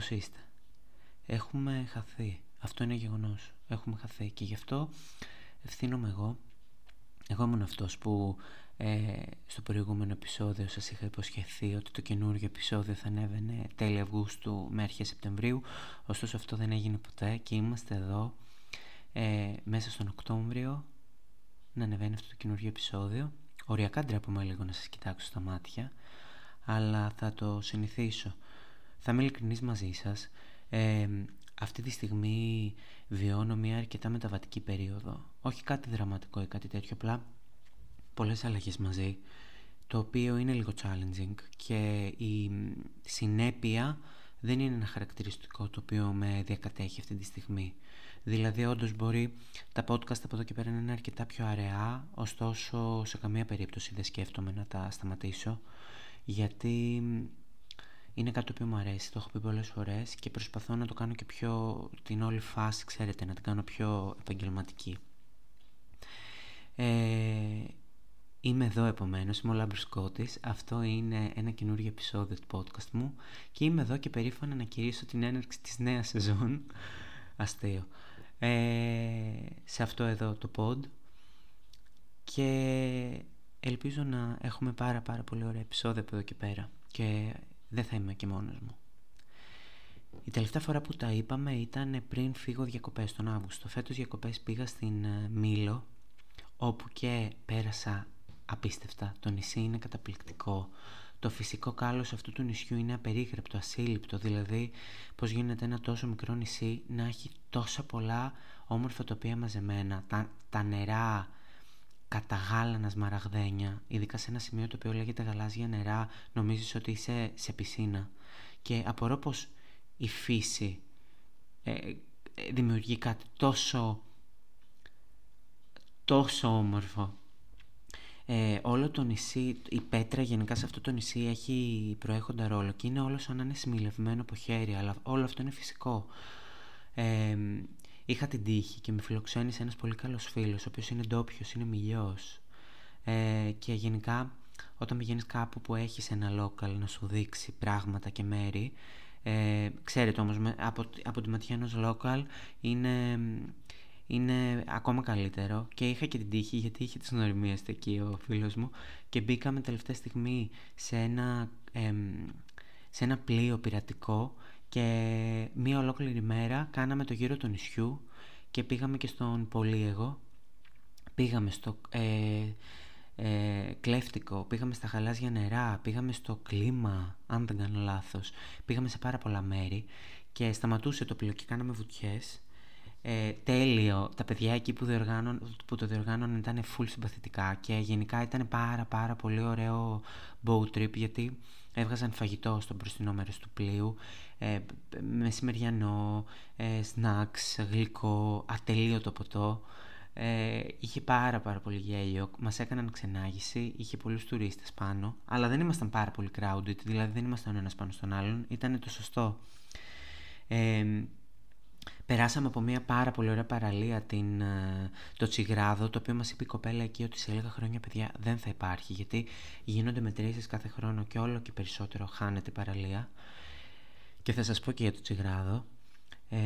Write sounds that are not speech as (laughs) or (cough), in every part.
πώς είστε; Έχουμε χαθεί. Αυτό είναι γεγονός. Έχουμε χαθεί και γι' αυτό ευθύνομαι εγώ. Εγώ ήμουν αυτός που ε, στο προηγούμενο επεισόδιο σας είχα υποσχεθεί ότι το καινούργιο επεισόδιο θα ανέβαινε τέλη Αυγούστου με αρχές Σεπτεμβρίου. Ωστόσο αυτό δεν έγινε ποτέ και είμαστε εδώ ε, μέσα στον Οκτώβριο να ανεβαίνει αυτό το καινούργιο επεισόδιο. Οριακά ντρέπομαι λίγο να σας κοιτάξω στα μάτια, αλλά θα το συνηθίσω. Θα είμαι ειλικρινής μαζί σας. Ε, αυτή τη στιγμή βιώνω μια αρκετά μεταβατική περίοδο. Όχι κάτι δραματικό ή κάτι τέτοιο, απλά πολλές αλλαγές μαζί, το οποίο είναι λίγο challenging και η συνέπεια δεν είναι ένα χαρακτηριστικό το οποίο με διακατέχει αυτή τη στιγμή. Δηλαδή, όντως μπορεί τα podcast από εδώ και πέρα να είναι αρκετά πιο αραιά, ωστόσο σε καμία περίπτωση δεν σκέφτομαι να τα σταματήσω, γιατί είναι κάτι το οποίο μου αρέσει, το έχω πει πολλές φορές και προσπαθώ να το κάνω και πιο την όλη φάση, ξέρετε, να την κάνω πιο επαγγελματική. Ε, είμαι εδώ επομένως, είμαι ο Λάμπρος Κώτης, αυτό είναι ένα καινούργιο επεισόδιο του podcast μου και είμαι εδώ και περήφανα να κηρύσω την έναρξη της νέας σεζόν, (laughs) αστείο, ε, σε αυτό εδώ το pod. Και ελπίζω να έχουμε πάρα πάρα πολύ ωραία επεισόδια από εδώ και πέρα. Και δεν θα είμαι και μόνος μου. Η τελευταία φορά που τα είπαμε ήταν πριν φύγω διακοπές τον Αύγουστο. Φέτος διακοπές πήγα στην ε, Μήλο όπου και πέρασα απίστευτα. Το νησί είναι καταπληκτικό. Το φυσικό κάλος αυτού του νησιού είναι απερίγραπτο, ασύλληπτο. Δηλαδή πώς γίνεται ένα τόσο μικρό νησί να έχει τόσα πολλά όμορφα τοπία μαζεμένα. Τα, τα νερά, καταγάλανας σμαραγδένια, ειδικά σε ένα σημείο το οποίο λέγεται γαλάζια νερά, νομίζεις ότι είσαι σε πισίνα. Και απορώ πως η φύση ε, ε, δημιουργεί κάτι τόσο, τόσο όμορφο. Ε, όλο το νησί, η πέτρα γενικά σε αυτό το νησί έχει προέχοντα ρόλο και είναι όλο σαν να είναι σημειλευμένο από χέρι, αλλά όλο αυτό είναι φυσικό. Ε, είχα την τύχη και με φιλοξένησε ένας πολύ καλός φίλος, ο οποίος είναι ντόπιος, είναι μιλιός. Ε, και γενικά όταν πηγαίνεις κάπου που έχεις ένα local να σου δείξει πράγματα και μέρη, ε, ξέρετε όμως από, από τη ματιά ενός local είναι, είναι ακόμα καλύτερο και είχα και την τύχη γιατί είχε τις γνωριμίες εκεί ο φίλος μου και μπήκαμε τελευταία στιγμή σε ένα, σε ένα πλοίο πειρατικό και μία ολόκληρη μέρα κάναμε το γύρο του νησιού και πήγαμε και στον Πολύεγο. Πήγαμε στο ε, ε, Κλέφτικο, πήγαμε στα χαλάζια νερά, πήγαμε στο κλίμα, αν δεν κάνω λάθος. Πήγαμε σε πάρα πολλά μέρη και σταματούσε το πλοίο και κάναμε βουτιές. Ε, τέλειο, τα παιδιά εκεί που, που το διοργάνωναν ήταν full συμπαθητικά και γενικά ήταν πάρα πάρα πολύ ωραίο boat trip γιατί έβγαζαν φαγητό στο μπροστινό μέρος του πλοίου, ε, μεσημεριανό, ε, snacks, γλυκό, ατελείωτο ποτό. Ε, είχε πάρα πάρα πολύ γέλιο, μας έκαναν ξενάγηση, είχε πολλούς τουρίστες πάνω, αλλά δεν ήμασταν πάρα πολύ crowded, δηλαδή δεν ήμασταν ο ένας πάνω στον άλλον, ήταν το σωστό. Ε, Περάσαμε από μια πάρα πολύ ωραία παραλία, την, ε, το Τσιγράδο, το οποίο μας είπε η κοπέλα εκεί ότι σε λίγα χρόνια παιδιά δεν θα υπάρχει, γιατί γίνονται μετρήσεις κάθε χρόνο και όλο και περισσότερο χάνεται η παραλία. Και θα σας πω και για το Τσιγράδο. Ε,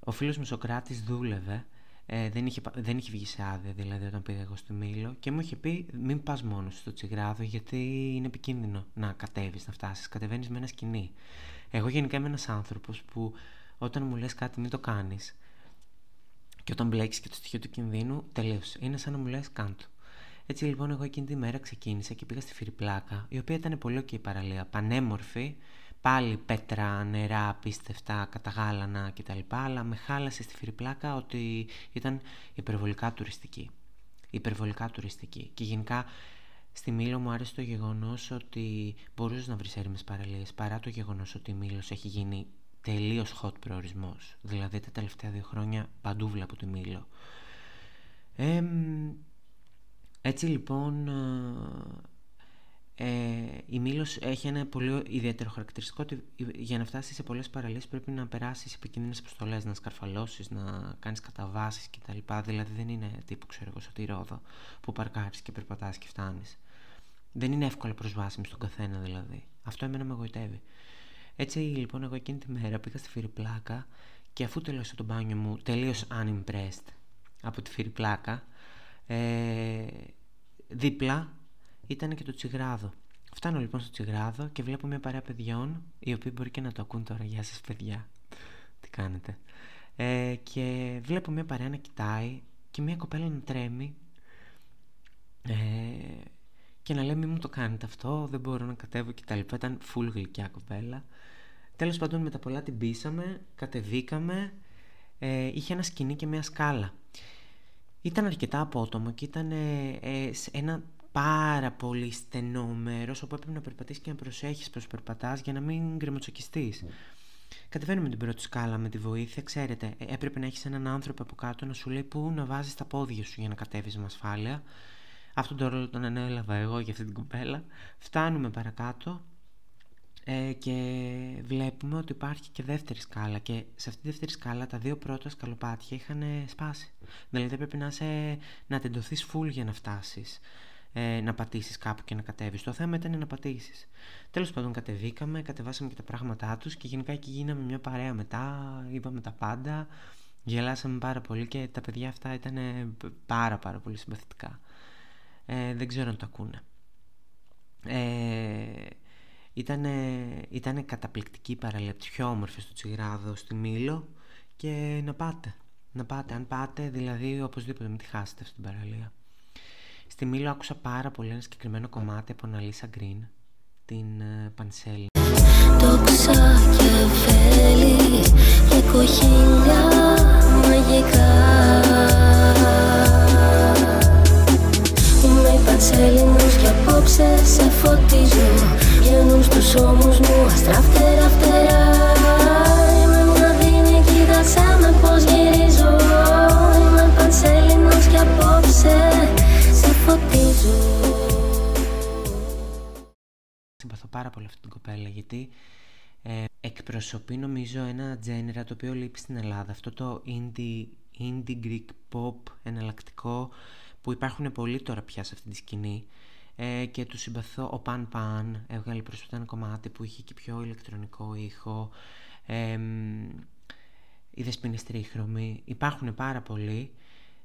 ο φίλος μου Σοκράτης δούλευε, ε, δεν, είχε, δεν είχε βγει σε άδεια δηλαδή όταν πήγα εγώ στο Μήλο και μου είχε πει μην πας μόνος στο Τσιγράδο γιατί είναι επικίνδυνο να κατέβεις, να φτάσεις, κατεβαίνεις με ένα σκηνή. Εγώ γενικά είμαι ένας άνθρωπος που όταν μου λες κάτι μην το κάνεις και όταν μπλέξεις και το στοιχείο του κινδύνου τελείωσε. Είναι σαν να μου λες κάντο. Έτσι λοιπόν εγώ εκείνη τη μέρα ξεκίνησα και πήγα στη Φιριπλάκα η οποία ήταν πολύ ok παραλία, πανέμορφη, πάλι πέτρα, νερά, απίστευτα, καταγάλανα κτλ. Αλλά με χάλασε στη Φιριπλάκα ότι ήταν υπερβολικά τουριστική. Υπερβολικά τουριστική. Και γενικά στη Μήλο μου άρεσε το γεγονός ότι μπορούσες να βρεις έρημες παραλίες παρά το γεγονός ότι η Μήλος έχει γίνει τελείως hot προορισμός. Δηλαδή τα τελευταία δύο χρόνια παντού βλέπω τη Μήλο. έτσι λοιπόν ε, η Μήλος έχει ένα πολύ ιδιαίτερο χαρακτηριστικό ότι για να φτάσεις σε πολλές παραλίες πρέπει να περάσεις επικίνδυνες αποστολές, να σκαρφαλώσεις, να κάνεις καταβάσεις κτλ. Δηλαδή δεν είναι τύπου ξέρω εγώ στο Ρόδο που παρκάρεις και περπατάς και φτάνεις. Δεν είναι εύκολα προσβάσιμη στον καθένα δηλαδή. Αυτό εμένα με εγωιτεύει. Έτσι λοιπόν εγώ εκείνη τη μέρα πήγα στη Φιριπλάκα και αφού τελείωσα το μπάνιο μου τελείως unimpressed από τη Φιριπλάκα ε, δίπλα ήταν και το τσιγράδο. Φτάνω λοιπόν στο τσιγράδο και βλέπω μια παρέα παιδιών οι οποίοι μπορεί και να το ακούν τώρα. Γεια σας παιδιά. Τι κάνετε. Ε, και βλέπω μια παρέα να κοιτάει και μια κοπέλα να τρέμει ε, και να λέει μην μου το κάνετε αυτό, δεν μπορώ να κατέβω κτλ. Ήταν full γλυκιά κοπέλα. Τέλος πάντων με τα πολλά την πείσαμε, κατεβήκαμε, ε, είχε ένα σκηνή και μια σκάλα. Ήταν αρκετά απότομο και ήταν ε, σε ένα πάρα πολύ στενό μέρος όπου έπρεπε να περπατήσεις και να προσέχεις πως περπατάς για να μην γκρεμοτσοκιστείς. Mm. Κατεβαίνουμε την πρώτη σκάλα με τη βοήθεια. Ξέρετε, ε, έπρεπε να έχεις έναν άνθρωπο από κάτω να σου λέει πού να βάζεις τα πόδια σου για να κατέβεις με ασφάλεια. Αυτόν τον ρόλο τον ανέλαβα εγώ για αυτή την κοπέλα. Φτάνουμε παρακάτω ε, και βλέπουμε ότι υπάρχει και δεύτερη σκάλα και σε αυτή τη δεύτερη σκάλα τα δύο πρώτα σκαλοπάτια είχαν σπάσει. Δηλαδή πρέπει να, σε, να τεντωθείς full για να φτάσεις ε, να πατήσεις κάπου και να κατέβεις. Το θέμα ήταν να πατήσεις. Τέλος πάντων κατεβήκαμε, κατεβάσαμε και τα πράγματά τους και γενικά εκεί γίναμε μια παρέα μετά, είπαμε τα πάντα, γελάσαμε πάρα πολύ και τα παιδιά αυτά ήταν πάρα πάρα πολύ συμπαθητικά. Ε, δεν ξέρω αν το ακούνε. Ε, ήταν καταπληκτική παραλία, πιο όμορφη στο Τσιγράδο, στη Μήλο και να πάτε. Να πάτε, αν πάτε, δηλαδή οπωσδήποτε μην τη χάσετε αυτή την παραλία. Στη Μήλο άκουσα πάρα πολύ ένα συγκεκριμένο κομμάτι από Αναλύσα Γκριν, την uh, Πανσέλη. Τόξα και βέλη και κοχύλια μαγικά αυτή την κοπέλα γιατί ε, εκπροσωπεί νομίζω ένα τζένερα το οποίο λείπει στην Ελλάδα. Αυτό το indie, indie Greek pop εναλλακτικό που υπάρχουν πολύ τώρα πια σε αυτή τη σκηνή ε, και του συμπαθώ ο Pan Pan έβγαλε πρόσφατα ένα κομμάτι που είχε και πιο ηλεκτρονικό ήχο ε, οι δεσποινές τρίχρωμοι υπάρχουν πάρα πολλοί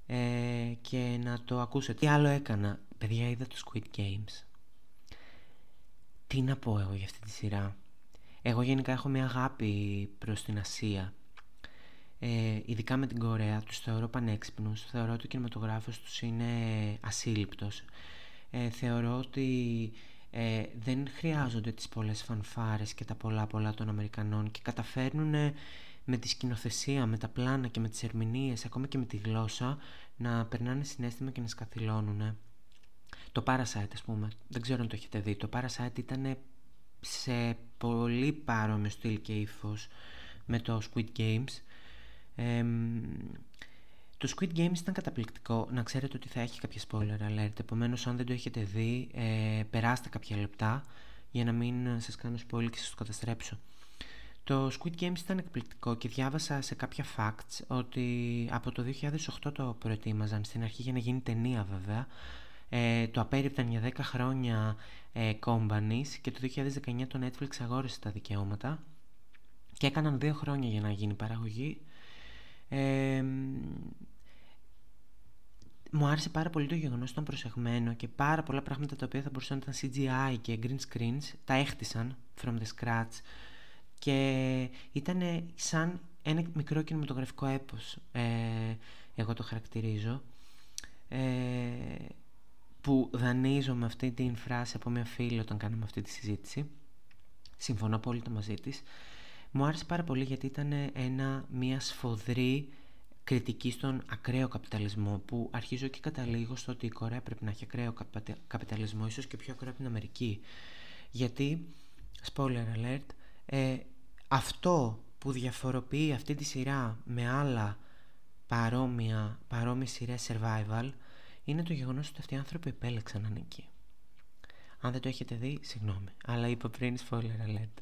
ε, και να το ακούσετε. Τι άλλο έκανα. Παιδιά είδα το Squid Games. Τι να πω εγώ για αυτή τη σειρά; Εγώ γενικά έχω μια αγάπη προς την Ασία. Ε, ειδικά με την Κορέα, τους θεωρώ πανέξυπνους. Θεωρώ ότι ο κινηματογράφος τους είναι ασύλληπτος. Ε, θεωρώ ότι ε, δεν χρειάζονται τις πολλές φανφάρες και τα πολλά πολλά των Αμερικανών και καταφέρνουν με τη σκηνοθεσία, με τα πλάνα και με τις ερμηνείες, ακόμα και με τη γλώσσα, να περνάνε συνέστημα και να σκαθιλώνουν. Το Parasite, ας πούμε, δεν ξέρω αν το έχετε δει, το Parasite ήταν σε πολύ παρόμοιο στυλ και ύφος με το Squid Games. το Squid Games ήταν καταπληκτικό. Να ξέρετε ότι θα έχει κάποια spoiler alert. Επομένως, αν δεν το έχετε δει, ε, περάστε κάποια λεπτά για να μην σας κάνω spoiler και σας το καταστρέψω. Το Squid Games ήταν εκπληκτικό και διάβασα σε κάποια facts ότι από το 2008 το προετοίμαζαν στην αρχή για να γίνει ταινία βέβαια. Ε, το απέριπταν για 10 χρόνια ε, companies και το 2019 το Netflix αγόρασε τα δικαιώματα και έκαναν δύο χρόνια για να γίνει παραγωγή. Ε, μου άρεσε πάρα πολύ το γεγονός ότι ήταν προσεγμένο και πάρα πολλά πράγματα τα οποία θα μπορούσαν να ήταν CGI και green screens τα έχτισαν from the scratch και ήταν σαν ένα μικρό κινηματογραφικό έπος ε, εγώ το χαρακτηρίζω ε, που δανείζω με αυτή την φράση από μια φίλη όταν κάναμε αυτή τη συζήτηση. Συμφωνώ απόλυτα μαζί της. Μου άρεσε πάρα πολύ γιατί ήταν ένα, μια σφοδρή κριτική στον ακραίο καπιταλισμό που αρχίζω και καταλήγω στο ότι η Κορέα πρέπει να έχει ακραίο καπιταλισμό ίσως και πιο ακραίο από την Αμερική. Γιατί, spoiler alert, ε, αυτό που διαφοροποιεί αυτή τη σειρά με άλλα παρόμοια, παρόμοιες σειρές survival είναι το γεγονός ότι αυτοί οι άνθρωποι επέλεξαν να είναι εκεί. Αν δεν το έχετε δει, συγγνώμη, αλλά είπα πριν spoiler alert.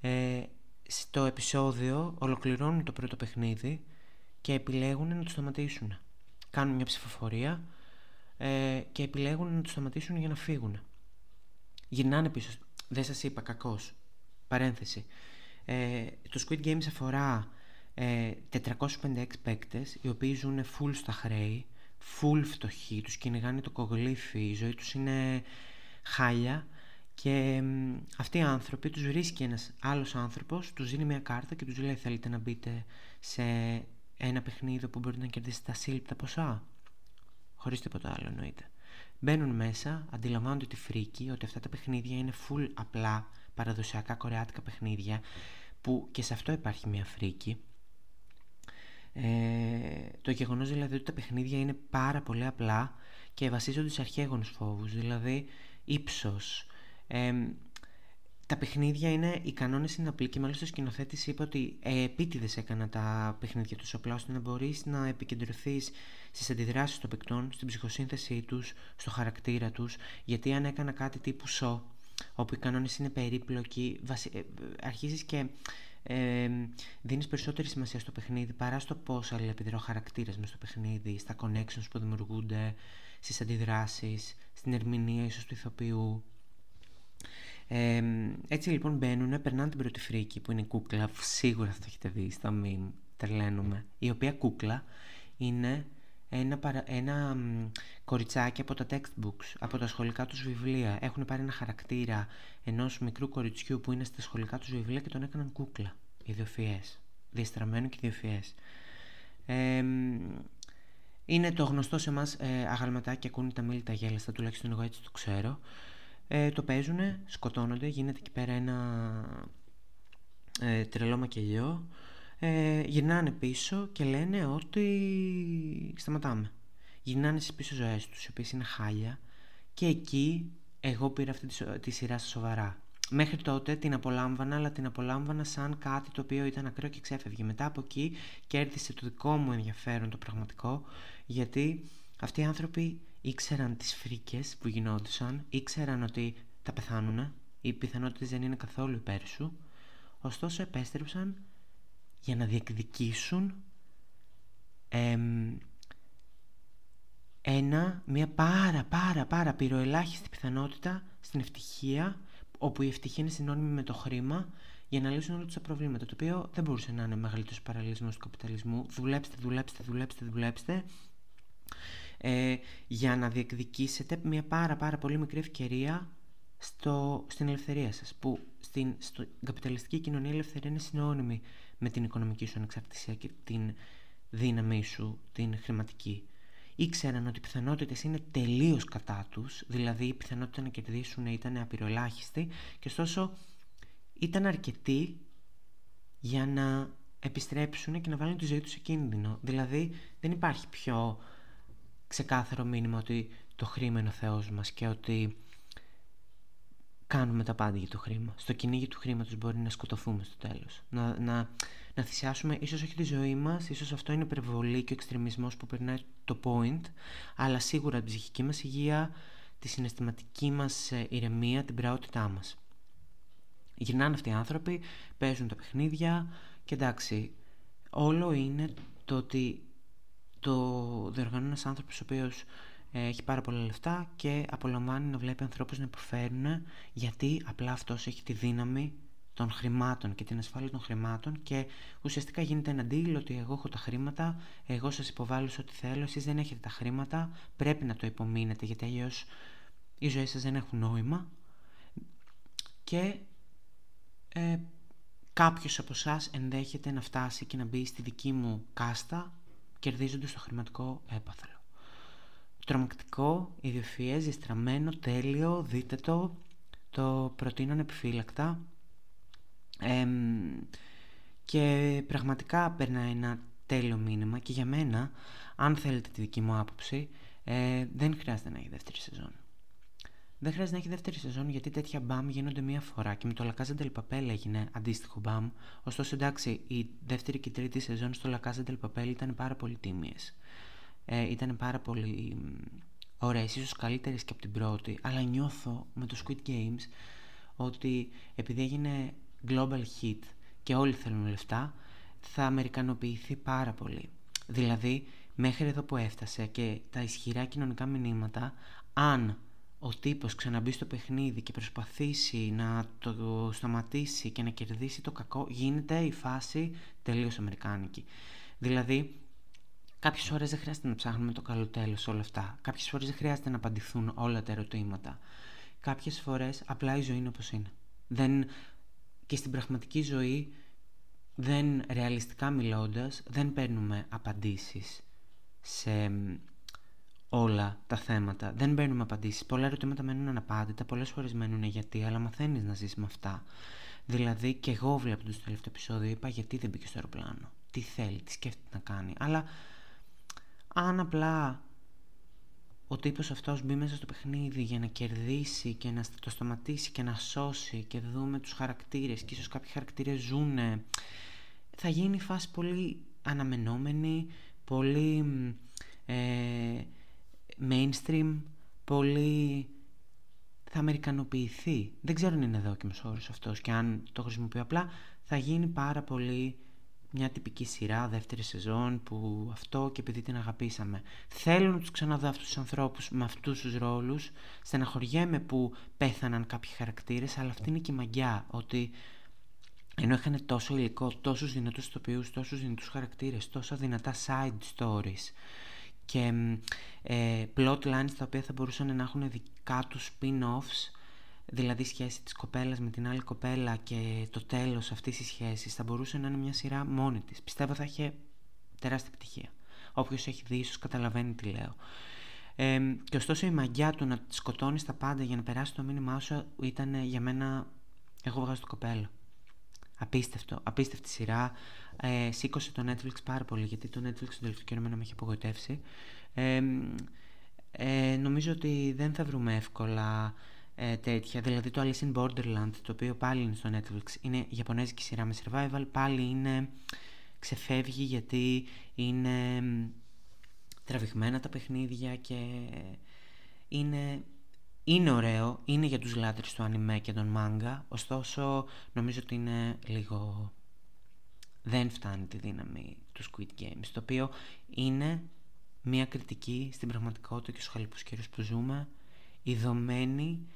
Ε, στο επεισόδιο ολοκληρώνουν το πρώτο παιχνίδι και επιλέγουν να το σταματήσουν. Κάνουν μια ψηφοφορία ε, και επιλέγουν να το σταματήσουν για να φύγουν. Γυρνάνε πίσω. Δεν σας είπα, κακός. Παρένθεση. Ε, το Squid Games αφορά ε, 456 παίκτες οι οποίοι ζουν full στα χρέη, full φτωχοί, τους κυνηγάνε το κογλίφι, η ζωή τους είναι χάλια και αυτοί οι άνθρωποι τους βρίσκει ένας άλλος άνθρωπος, τους δίνει μια κάρτα και τους λέει θέλετε να μπείτε σε ένα παιχνίδι που μπορείτε να κερδίσετε τα σύλληπτα ποσά; Χωρίς τίποτα άλλο εννοείται. Μπαίνουν μέσα, αντιλαμβάνονται τη φρίκη ότι αυτά τα παιχνίδια είναι full απλά παραδοσιακά κορεάτικα παιχνίδια που και σε αυτό υπάρχει μια φρίκη. Ε, το γεγονός δηλαδή ότι τα παιχνίδια είναι πάρα πολύ απλά και βασίζονται σε αρχαίγονους φόβους, δηλαδή ύψος, ε, τα παιχνίδια είναι, οι κανόνες είναι απλοί και μάλιστα ο σκηνοθέτης είπε ότι ε, επίτηδες έκανα τα παιχνίδια τους απλά ώστε να μπορείς να επικεντρωθείς στις αντιδράσεις των παικτών, στην ψυχοσύνθεσή τους, στο χαρακτήρα τους. Γιατί αν έκανα κάτι τύπου σο, όπου οι κανόνες είναι περίπλοκοι, βασι... ε, αρχίζεις και ε, δίνεις περισσότερη σημασία στο παιχνίδι παρά στο πώς αλληλεπιδρά ο χαρακτήρα μες στο παιχνίδι, στα connections που δημιουργούνται, στις αντιδράσεις, στην ερμηνεία ίσως του ηθοποιού. Ε, έτσι λοιπόν μπαίνουν, περνάνε την πρώτη φρίκη που είναι η κούκλα, σίγουρα θα το έχετε δει στο meme, τρελαίνουμε, η οποία κούκλα είναι ένα, ένα κοριτσάκι από τα textbooks, από τα σχολικά τους βιβλία. Έχουν πάρει ένα χαρακτήρα ενός μικρού κοριτσιού που είναι στα σχολικά τους βιβλία και τον έκαναν κούκλα, ιδιοφιές, διαστραμμένο και ιδιοφιές. Ε, είναι το γνωστό σε εμάς ε, αγαλματάκι ακούνε τα μίλη τα γέλαστα, τουλάχιστον εγώ έτσι το ξέρω. Ε, το παίζουν, σκοτώνονται, γίνεται εκεί πέρα ένα ε, τρελό μακελιό. Ε, γυρνάνε πίσω και λένε ότι σταματάμε. Γυρνάνε στις πίσω ζωές τους, οι οποίες είναι χάλια. Και εκεί εγώ πήρα αυτή τη, τη σειρά στα σοβαρά. Μέχρι τότε την απολάμβανα, αλλά την απολάμβανα σαν κάτι το οποίο ήταν ακραίο και ξέφευγε. Μετά από εκεί κέρδισε το δικό μου ενδιαφέρον το πραγματικό, γιατί αυτοί οι άνθρωποι ήξεραν τις φρίκες που γινόντουσαν, ήξεραν ότι θα πεθάνουν, οι πιθανότητες δεν είναι καθόλου υπέρ σου, ωστόσο επέστρεψαν για να διεκδικήσουν ένα, μια πάρα πάρα πάρα πυροελάχιστη πιθανότητα στην ευτυχία, όπου η ευτυχία είναι συνώνυμη με το χρήμα, για να λύσουν όλα τα προβλήματα. Το οποίο δεν μπορούσε να είναι μεγαλύτερος παραλληλισμός του καπιταλισμού. Δουλέψτε, δουλέψτε, δουλέψτε, δουλέψτε ε, για να διεκδικήσετε μια πάρα πάρα πολύ μικρή ευκαιρία στο, στην ελευθερία σας που στην, στο καπιταλιστική κοινωνία η ελευθερία είναι συνώνυμη με την οικονομική σου ανεξαρτησία και την δύναμή σου, την χρηματική. Ήξεραν ότι οι πιθανότητες είναι τελείως κατά τους, δηλαδή η πιθανότητα να κερδίσουν ήταν απειροελάχιστη και ωστόσο ήταν αρκετοί για να επιστρέψουν και να βάλουν τη ζωή τους σε κίνδυνο. Δηλαδή δεν υπάρχει πιο ξεκάθαρο μήνυμα ότι το χρήμα είναι ο Θεός μας και ότι κάνουμε τα πάντα για το χρήμα. Στο κυνήγι του χρήματος μπορεί να σκοτωθούμε στο τέλος. Να, να, να θυσιάσουμε ίσως όχι τη ζωή μας, ίσως αυτό είναι υπερβολή και ο εξτρεμισμός που περνάει το point, αλλά σίγουρα την ψυχική μας υγεία, τη συναισθηματική μας ε, ηρεμία, την πραότητά μας. Γυρνάνε αυτοί οι άνθρωποι, παίζουν τα παιχνίδια και εντάξει, όλο είναι το ότι το διοργανώνει ένας άνθρωπος ο οποίος ε, έχει πάρα πολλά λεφτά και απολαμβάνει να βλέπει ανθρώπους να υποφέρουν γιατί απλά αυτός έχει τη δύναμη των χρημάτων και την ασφάλεια των χρημάτων και ουσιαστικά γίνεται ένα deal ότι εγώ έχω τα χρήματα, εγώ σας υποβάλλω σε ό,τι θέλω, εσείς δεν έχετε τα χρήματα, πρέπει να το υπομείνετε γιατί αλλιώς οι ζωές σας δεν έχουν νόημα και ε, κάποιος από εσάς ενδέχεται να φτάσει και να μπει στη δική μου κάστα κερδίζονται στο χρηματικό έπαθλο. Τρομακτικό, ιδιοφυές, διαστραμμένο, τέλειο, δείτε το, το προτείνω επιφύλακτα και πραγματικά περνάει ένα τέλειο μήνυμα και για μένα, αν θέλετε τη δική μου άποψη, ε, δεν χρειάζεται να έχει δεύτερη σεζόν. Δεν χρειάζεται να έχει δεύτερη σεζόν γιατί τέτοια μπαμ γίνονται μία φορά και με το La Casa del έγινε αντίστοιχο μπαμ. Ωστόσο, εντάξει, η δεύτερη και η τρίτη σεζόν στο La Casa del ήταν πάρα πολύ τίμιες. Ε, ήταν πάρα πολύ ωραίε, ίσως καλύτερες και από την πρώτη. Αλλά νιώθω με το Squid Games ότι επειδή έγινε global hit και όλοι θέλουν λεφτά, θα αμερικανοποιηθεί πάρα πολύ. Δηλαδή, μέχρι εδώ που έφτασε και τα ισχυρά κοινωνικά μηνύματα, αν ο τύπος ξαναμπεί στο παιχνίδι και προσπαθήσει να το σταματήσει και να κερδίσει το κακό, γίνεται η φάση τελείως αμερικάνικη. Δηλαδή, κάποιες φορές δεν χρειάζεται να ψάχνουμε το καλό τέλος όλα αυτά. Κάποιες φορές δεν χρειάζεται να απαντηθούν όλα τα ερωτήματα. Κάποιες φορές απλά η ζωή είναι όπως είναι. Δεν... Και στην πραγματική ζωή, δεν ρεαλιστικά μιλώντας, δεν παίρνουμε απαντήσεις σε όλα τα θέματα. Δεν παίρνουμε απαντήσεις. Πολλά ερωτήματα μένουν αναπάντητα, πολλές φορές μένουν γιατί, αλλά μαθαίνεις να ζεις με αυτά. Δηλαδή, και εγώ βλέπω το τελευταίο επεισόδιο, είπα γιατί δεν μπήκε στο αεροπλάνο. Τι θέλει, τι σκέφτεται να κάνει. Αλλά αν απλά ο τύπος αυτός μπει μέσα στο παιχνίδι για να κερδίσει και να το σταματήσει και να σώσει και δούμε τους χαρακτήρες και ίσως κάποιοι χαρακτήρες ζούνε θα γίνει η φάση πολύ αναμενόμενη πολύ ε, mainstream, πολύ θα αμερικανοποιηθεί. Δεν ξέρω αν είναι δόκιμος όρος αυτός και αν το χρησιμοποιώ απλά θα γίνει πάρα πολύ μια τυπική σειρά, δεύτερη σεζόν που αυτό και επειδή την αγαπήσαμε. Θέλω να τους ξαναδώ αυτούς τους ανθρώπους με αυτούς τους ρόλους. Στεναχωριέμαι που πέθαναν κάποιοι χαρακτήρες, αλλά αυτή είναι και η μαγιά, ότι ενώ είχαν τόσο υλικό, τόσους δυνατούς τοπιούς, τόσους δυνατούς χαρακτήρες, τόσα δυνατά side stories, και ε, plot lines τα οποία θα μπορούσαν να έχουν δικά τους spin-offs δηλαδή σχέση της κοπέλας με την άλλη κοπέλα και το τέλος αυτής της σχέσης θα μπορούσε να είναι μια σειρά μόνη της. Πιστεύω θα είχε τεράστια επιτυχία. Όποιος έχει δει ίσως καταλαβαίνει τι λέω. Ε, και ωστόσο η μαγιά του να σκοτώνεις τα πάντα για να περάσει το μήνυμά σου ήταν για μένα εγώ βγάζω το κοπέλο. Απίστευτο, απίστευτη σειρά. Ε, σήκωσε το Netflix πάρα πολύ γιατί το Netflix το τελευταίο καιρό με έχει απογοητεύσει. Ε, ε, νομίζω ότι δεν θα βρούμε εύκολα ε, τέτοια. Δηλαδή το Alice in Borderland, το οποίο πάλι είναι στο Netflix, είναι Ιαπωνέζικη σειρά με survival, πάλι είναι ξεφεύγει γιατί είναι τραβηγμένα τα παιχνίδια και είναι είναι ωραίο, είναι για τους λάτρεις του ανιμέ και των μάγκα, ωστόσο νομίζω ότι είναι λίγο... δεν φτάνει τη δύναμη του Squid Games, το οποίο είναι μια κριτική στην πραγματικότητα και στους χαλιπούς καιρούς που ζούμε, ειδωμένη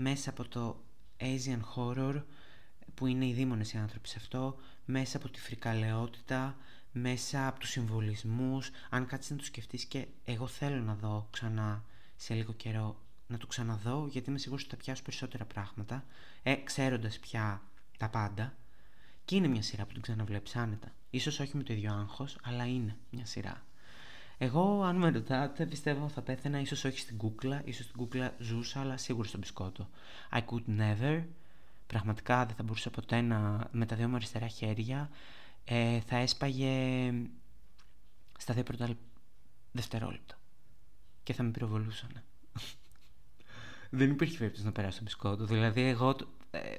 μέσα από το Asian horror, που είναι οι δήμονες οι άνθρωποι σε αυτό, μέσα από τη φρικαλαιότητα, μέσα από τους συμβολισμούς, αν κάτσεις να το σκεφτείς και εγώ θέλω να δω ξανά σε λίγο καιρό να το ξαναδώ γιατί είμαι σίγουρος ότι θα πιάσω περισσότερα πράγματα ε, ξέροντας πια τα πάντα. Και είναι μια σειρά που την ξαναβλέπεις άνετα. Ίσως όχι με το ίδιο άγχος αλλά είναι μια σειρά εγώ αν με ρωτάτε πιστεύω θα πέθαινα ίσως όχι στην κούκλα ίσως στην κούκλα ζούσα αλλά σίγουρα στον μπισκότο I could never πραγματικά δεν θα μπορούσα ποτέ να με τα δύο μου αριστερά χέρια ε, θα έσπαγε στα δύο πρώτα δευτερόλεπτα και θα με πυροβολούσαν δεν υπήρχε περίπτωση να περάσω το μπισκότο. Δηλαδή, εγώ. Ε,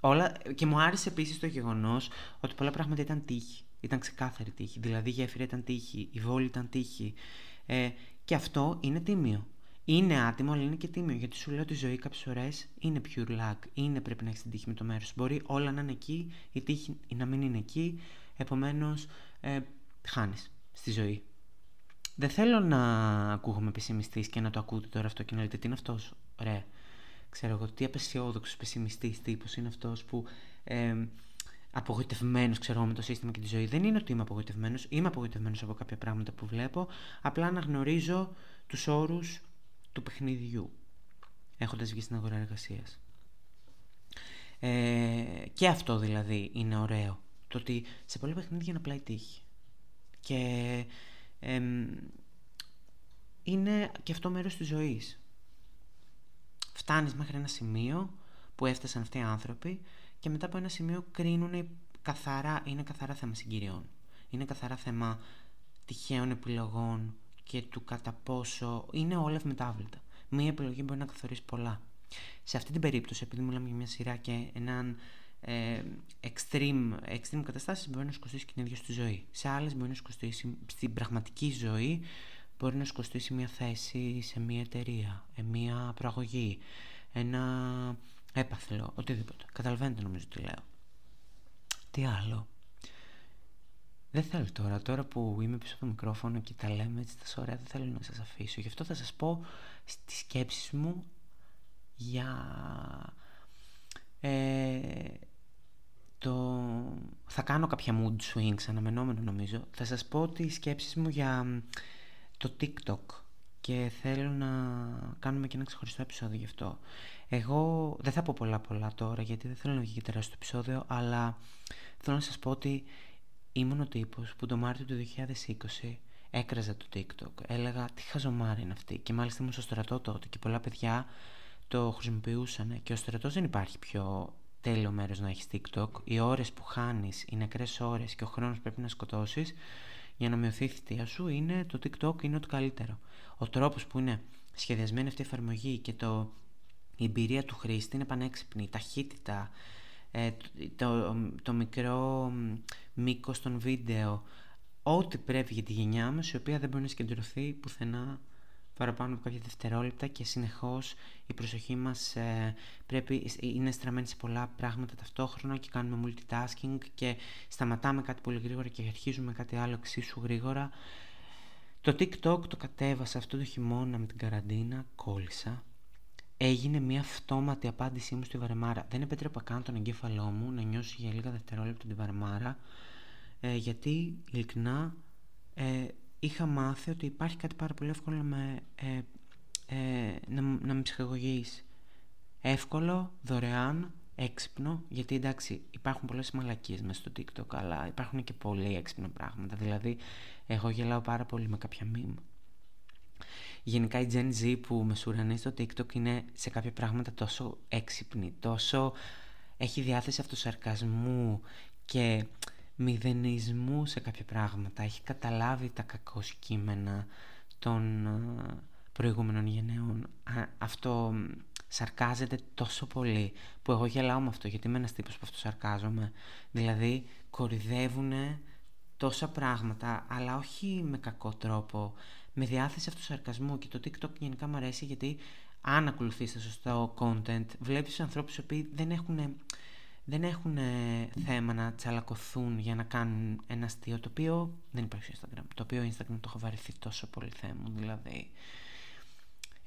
όλα... Και μου άρεσε επίσης το γεγονός ότι πολλά πράγματα ήταν τύχη. Ήταν ξεκάθαρη τύχη. Δηλαδή, η γέφυρα ήταν τύχη, η βόλη ήταν τύχη. Ε, και αυτό είναι τίμιο. Είναι άτιμο, αλλά είναι και τίμιο. Γιατί σου λέω ότι η ζωή κάποιες φορές είναι pure luck. Είναι πρέπει να έχεις την τύχη με το μέρος. Μπορεί όλα να είναι εκεί, η τύχη να μην είναι εκεί. Επομένως, ε, χάνεις στη ζωή. Δεν θέλω να ακούγομαι πεσημιστής και να το ακούτε τώρα αυτό και να λέτε τι είναι αυτός. Ωραία. Ξέρω εγώ τι απεσιόδοξος πεσημιστής τύπος είναι αυτός που. Ε, απογοητευμένος, ξέρω με το σύστημα και τη ζωή. Δεν είναι ότι είμαι απογοητευμένος. Είμαι απογοητευμένος από κάποια πράγματα που βλέπω. Απλά αναγνωρίζω τους όρους του παιχνιδιού. Έχοντας βγει στην αγορά εργασίας. Ε, και αυτό δηλαδή είναι ωραίο. Το ότι σε πολλά παιχνίδια είναι απλά η τύχη. Και είναι και αυτό μέρος της ζωής. Φτάνεις μέχρι ένα σημείο που έφτασαν αυτοί οι άνθρωποι και μετά από ένα σημείο κρίνουν καθαρά, είναι καθαρά θέμα συγκυριών. Είναι καθαρά θέμα τυχαίων επιλογών και του κατά πόσο είναι όλα ευμετάβλητα. Μία επιλογή μπορεί να καθορίσει πολλά. Σε αυτή την περίπτωση, επειδή μιλάμε για μια σειρά και έναν ε, extreme, extreme καταστάσεις μπορεί να σου κοστίσει και την ίδια στη ζωή. Σε άλλες μπορεί να σου κοστίσει στην πραγματική ζωή μπορεί να σου κοστίσει μια θέση σε μια εταιρεία, ε, μια προαγωγή, ένα έπαθλο, οτιδήποτε. Καταλαβαίνετε νομίζω τι λέω. Τι άλλο; δεν θέλω τώρα, τώρα που είμαι πίσω από το μικρόφωνο και τα λέμε έτσι τόσο ωραία, δεν θέλω να σας αφήσω. Γι' αυτό θα σας πω στις σκέψεις μου για ε, το... Θα κάνω κάποια mood swings, αναμενόμενο νομίζω. Θα σας πω τις σκέψεις μου για το TikTok και θέλω να κάνουμε και ένα ξεχωριστό επεισόδιο γι' αυτό. Εγώ δεν θα πω πολλά πολλά τώρα γιατί δεν θέλω να βγει και τεράστιο επεισόδιο, αλλά θέλω να σας πω ότι ήμουν ο τύπος που το Μάρτιο του 2020 έκραζα το TikTok. Έλεγα τι χαζομάρα είναι αυτή και μάλιστα ήμουν στο στρατό τότε και πολλά παιδιά το χρησιμοποιούσαν και ο στρατός δεν υπάρχει πιο τέλειο μέρος να έχεις TikTok. Οι ώρες που χάνεις, οι νεκρές ώρες και ο χρόνος πρέπει να σκοτώσεις για να μειωθεί η θητεία σου είναι το TikTok είναι το καλύτερο. Ο τρόπος που είναι σχεδιασμένη αυτή η εφαρμογή και το, η εμπειρία του χρήστη είναι πανέξυπνη, η ταχύτητα, ε, το, το, μικρό μήκος των βίντεο, ό,τι πρέπει για τη γενιά μας η οποία δεν μπορεί να συγκεντρωθεί πουθενά παραπάνω από κάποια δευτερόλεπτα και συνεχώς η προσοχή μας ε, πρέπει, είναι στραμμένη σε πολλά πράγματα ταυτόχρονα και κάνουμε multitasking και σταματάμε κάτι πολύ γρήγορα και αρχίζουμε κάτι άλλο εξίσου γρήγορα. Το TikTok το κατέβασα αυτό το χειμώνα με την καραντίνα, κόλλησα. Έγινε μια αυτόματη απάντησή μου στη βαρεμάρα. Δεν επέτρεπα καν τον εγκέφαλό μου να νιώσει για λίγα δευτερόλεπτα την βαρεμάρα ε, γιατί ειλικρινά ε, είχα μάθει ότι υπάρχει κάτι πάρα πολύ εύκολο να με, ε, ε, να, να με ψυχαγωγείς. Εύκολο, δωρεάν, έξυπνο, γιατί εντάξει υπάρχουν πολλές μαλακίες μέσα στο TikTok, αλλά υπάρχουν και πολύ έξυπνα πράγματα. Δηλαδή, εγώ γελάω πάρα πολύ με κάποια meme. Γενικά η Gen Z που με σουρανεί στο TikTok είναι σε κάποια πράγματα τόσο έξυπνη, τόσο έχει διάθεση αυτοσαρκασμού και μηδενισμού σε κάποια πράγματα. Έχει καταλάβει τα κακό κείμενα των ε, προηγούμενων γενναίων. Αυτό σαρκάζεται τόσο πολύ που εγώ γελάω με αυτό γιατί είμαι ένας τύπος που αυτό σαρκάζομαι. Δηλαδή κορυδεύουν τόσα πράγματα αλλά όχι με κακό τρόπο, με διάθεση αυτού σαρκασμού και το TikTok γενικά μου αρέσει γιατί αν ακολουθείς το σωστό content βλέπεις ανθρώπους που δεν έχουν δεν έχουν θέμα να τσαλακωθούν για να κάνουν ένα αστείο το οποίο δεν υπάρχει στο Instagram. Το οποίο Instagram το έχω βαρεθεί τόσο πολύ θέμα Δηλαδή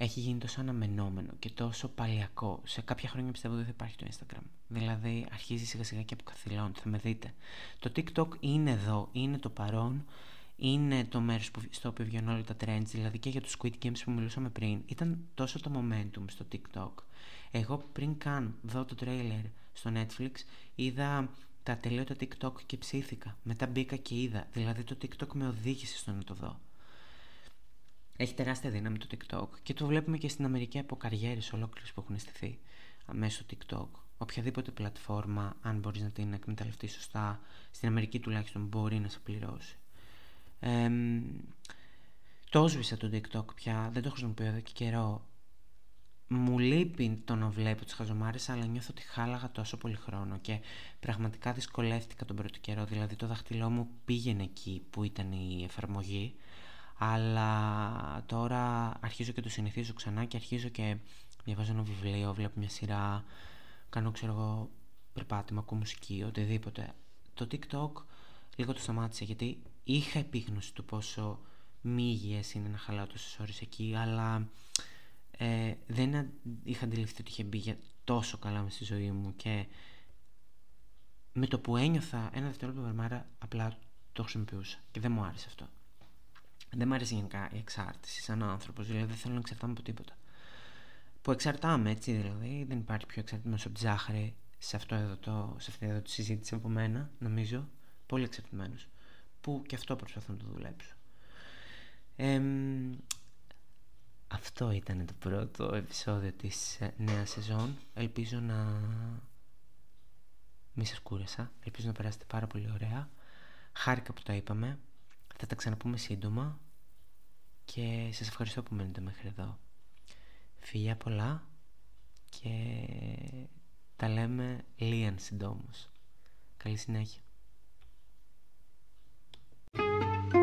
έχει γίνει τόσο αναμενόμενο και τόσο παλιακό. Σε κάποια χρόνια πιστεύω ότι δεν θα υπάρχει το Instagram. Δηλαδή αρχίζει σιγά σιγά και αποκαθιλώνει. Θα με δείτε. Το TikTok είναι εδώ, είναι το παρόν. Είναι το μέρος στο οποίο βγαίνουν όλα τα trends, δηλαδή και για τους Squid Games που μιλούσαμε πριν. Ήταν τόσο το momentum στο TikTok. Εγώ πριν καν δω το trailer στο Netflix, είδα τα τελείωτα TikTok και ψήθηκα. Μετά μπήκα και είδα. Δηλαδή το TikTok με οδήγησε στο να το δω. Έχει τεράστια δύναμη το TikTok και το βλέπουμε και στην Αμερική από καριέρες ολόκληρες που έχουν στηθεί μέσω TikTok. Οποιαδήποτε πλατφόρμα, αν μπορείς να την εκμεταλλευτείς σωστά, στην Αμερική τουλάχιστον μπορεί να σε πληρώσει. Ε, το έσβησα το TikTok πια, δεν το χρησιμοποιώ εδώ και καιρό. Μου λείπει το να βλέπω τις χαζομάρες αλλά νιώθω ότι χάλαγα τόσο πολύ χρόνο και πραγματικά δυσκολεύτηκα τον πρώτο καιρό. Δηλαδή το δάχτυλό μου πήγαινε εκεί που ήταν η εφαρμογή αλλά τώρα αρχίζω και το συνηθίζω ξανά και αρχίζω και διαβάζω ένα βιβλίο, βλέπω μια σειρά κάνω ξέρω εγώ περπάτημα, ακούω μουσική, οτιδήποτε. Το TikTok λίγο το σταμάτησε γιατί είχα επίγνωση του πόσο μη είναι να χαλάω τόσες ώρες εκεί αλλά ε, δεν είχα αντιληφθεί ότι είχε μπει για τόσο καλά μες στη ζωή μου και με το που ένιωθα ένα δευτερόλεπτο βαρμάρα απλά το χρησιμοποιούσα και δεν μου άρεσε αυτό. Δεν μου άρεσε γενικά η εξάρτηση σαν άνθρωπος, δηλαδή δεν θέλω να εξαρτάμαι από τίποτα. Που εξαρτάμε έτσι δηλαδή, δεν υπάρχει πιο εξαρτημένος από τη ζάχαρη σε, αυτό εδώ το, σε αυτή εδώ τη συζήτηση από μένα, νομίζω, πολύ εξαρτημένος. Που και αυτό προσπαθώ να το δουλέψω. Ε, αυτό ήταν το πρώτο επεισόδιο της ε, νέας σεζόν. Ελπίζω να μη σας κούρασα. Ελπίζω να περάσετε πάρα πολύ ωραία. Χάρηκα που τα είπαμε. Θα τα ξαναπούμε σύντομα. Και σας ευχαριστώ που μένετε μέχρι εδώ. Φιλιά πολλά και τα λέμε λίαν συντόμως. Καλή συνέχεια. Música